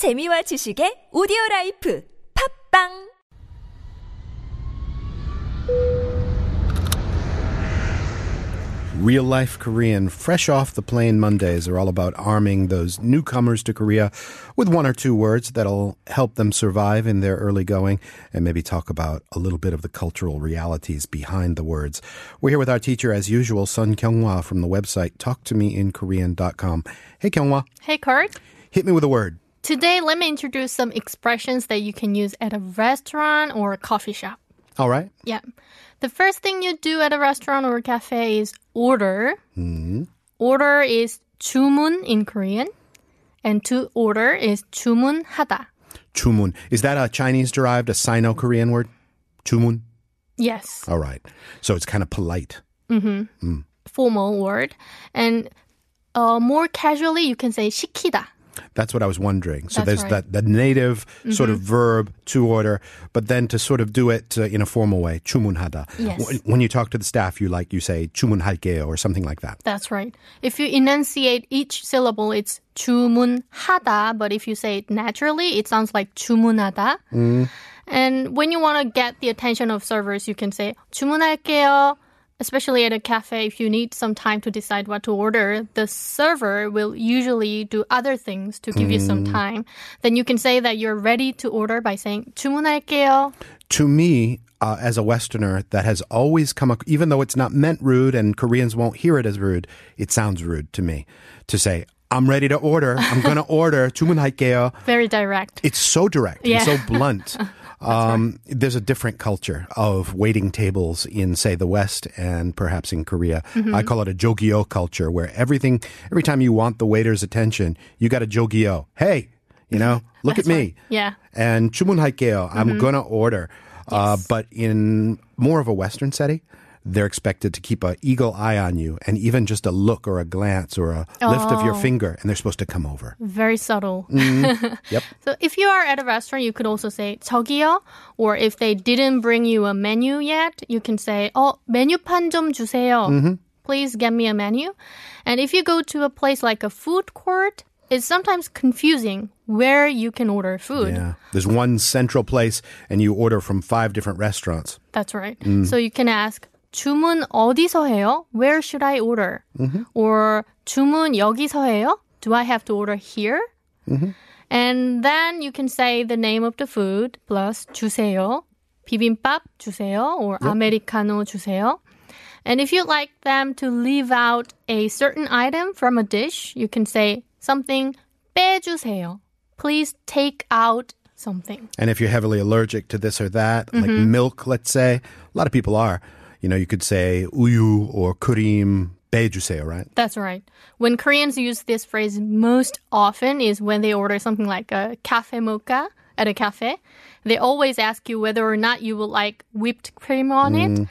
재미와 지식의 오디오 라이프 팝빵 Real life Korean, fresh off the plane Mondays are all about arming those newcomers to Korea with one or two words that'll help them survive in their early going and maybe talk about a little bit of the cultural realities behind the words. We're here with our teacher as usual, Sun Kyunghwa from the website talktomeinkorean.com. Hey Kyunghwa, Hey, Kurt. hit me with a word. Today, let me introduce some expressions that you can use at a restaurant or a coffee shop. All right. Yeah. The first thing you do at a restaurant or a cafe is order. Order is 주문 in Korean. And to order is 주문하다. Chumun. Is that a Chinese derived, a Sino-Korean word? Chumun? Yes. All right. So it's kind of polite. Formal word. And uh, more casually, you can say 시키다. That's what I was wondering. So That's there's right. Mm-hmm. that the native sort of verb to order, but then to sort of do it uh, in a formal way, 주문하다. Yes. When- When you talk to the staff, you like you say 주문할게요 or something like that. That's right. If you enunciate each syllable, it's 주문하다. But if you say it naturally, it sounds like 주문하다. And when you want to get the attention of servers, you can say 주문할게요. Especially at a cafe, if you need some time to decide what to order, the server will usually do other things to give you some time. Then you can say that you're ready to order by saying 주문할게요. To me, uh, as a Westerner, that has always come, ac- even though it's not meant rude and Koreans won't hear it as rude, it sounds rude to me to say, I'm ready to order. I'm going to order. 주문할게요. Very direct. It's so direct Yeah. and so blunt. um, There's a different culture of waiting tables in, say, the West and perhaps in Korea. Mm-hmm. I call it a jogyo culture, where everything, every time you want the waiter's attention, you got a jogyo. Hey, you know, look at me. Yeah. And 주문할게요. I'm gonna order. Uh, but in more of a Western setting, they're expected to keep an eagle eye on you, and even just a look or a glance or a lift of your finger, and they're supposed to come over. Very subtle. Yep. So if you are at a restaurant, you could also say 저기요. Or if they didn't bring you a menu yet, you can say 어 메뉴판 좀 주세요. Please get me a menu. And if you go to a place like a food court, it's sometimes confusing where you can order food. Yeah. There's one central place, and you order from five different restaurants. That's right. So you can ask 주문 어디서 해요? Where should I order? Or 주문 여기서 해요? Do I have to order here? And then you can say the name of the food plus 주세요. 비빔밥 주세요 or 아메리카노 주세요. And if you'd like them to leave out a certain item from a dish, you can say something 빼주세요. Please take out something. And if you're heavily allergic to this or that, like milk, let's say, a lot of people are. You know, you could say uyu or kurim 빼주세요, right? That's right. When Koreans use this phrase most often is when they order something like a cafe mocha at a cafe. They always ask you whether or not you would like whipped cream on it.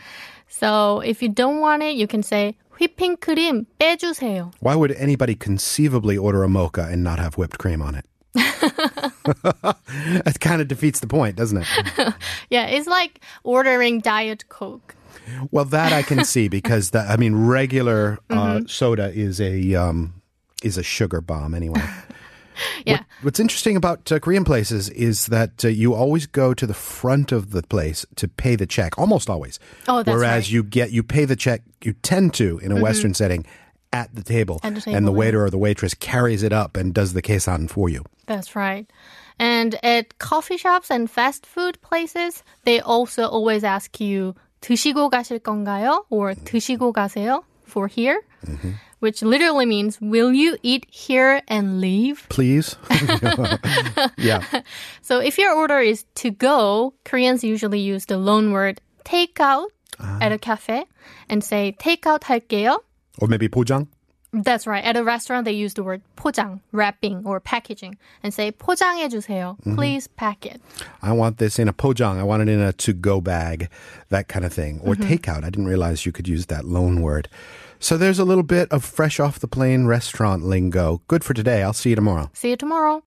So if you don't want it, you can say whipping cream 빼주세요. Why would anybody conceivably order a mocha and not have whipped cream on it? that kind of defeats the point, doesn't it? Yeah, it's like ordering diet coke. Well, that I can see because the, I mean, regular uh, soda is a um, is a sugar bomb anyway. Yeah. What's interesting about uh, Korean places is that uh, you always go to the front of the place to pay the check, almost always. Oh, that's Whereas right. Mm-hmm. you get you pay the check, you tend to in a Western setting at the table, At the and the table, waiter or the waitress carries it up and does the kesan for you. That's right. And at coffee shops and fast food places, they also always ask you 드시고 가실 건가요? Or 드시고 가세요? For here. Which literally means, will you eat here and leave? Please, yeah. So if your order is to go, Koreans usually use the loan word take out at a cafe and say take out 할게요. Or maybe 포장. That's right. At a restaurant, they use the word 포장, wrapping or packaging, and say 포장해 주세요. Please pack it. I want this in a pojang. I want it in a to-go bag, that kind of thing. Or takeout. I didn't realize you could use that loan word. So there's a little bit of fresh off the plane restaurant lingo. Good for today. I'll see you tomorrow. See you tomorrow.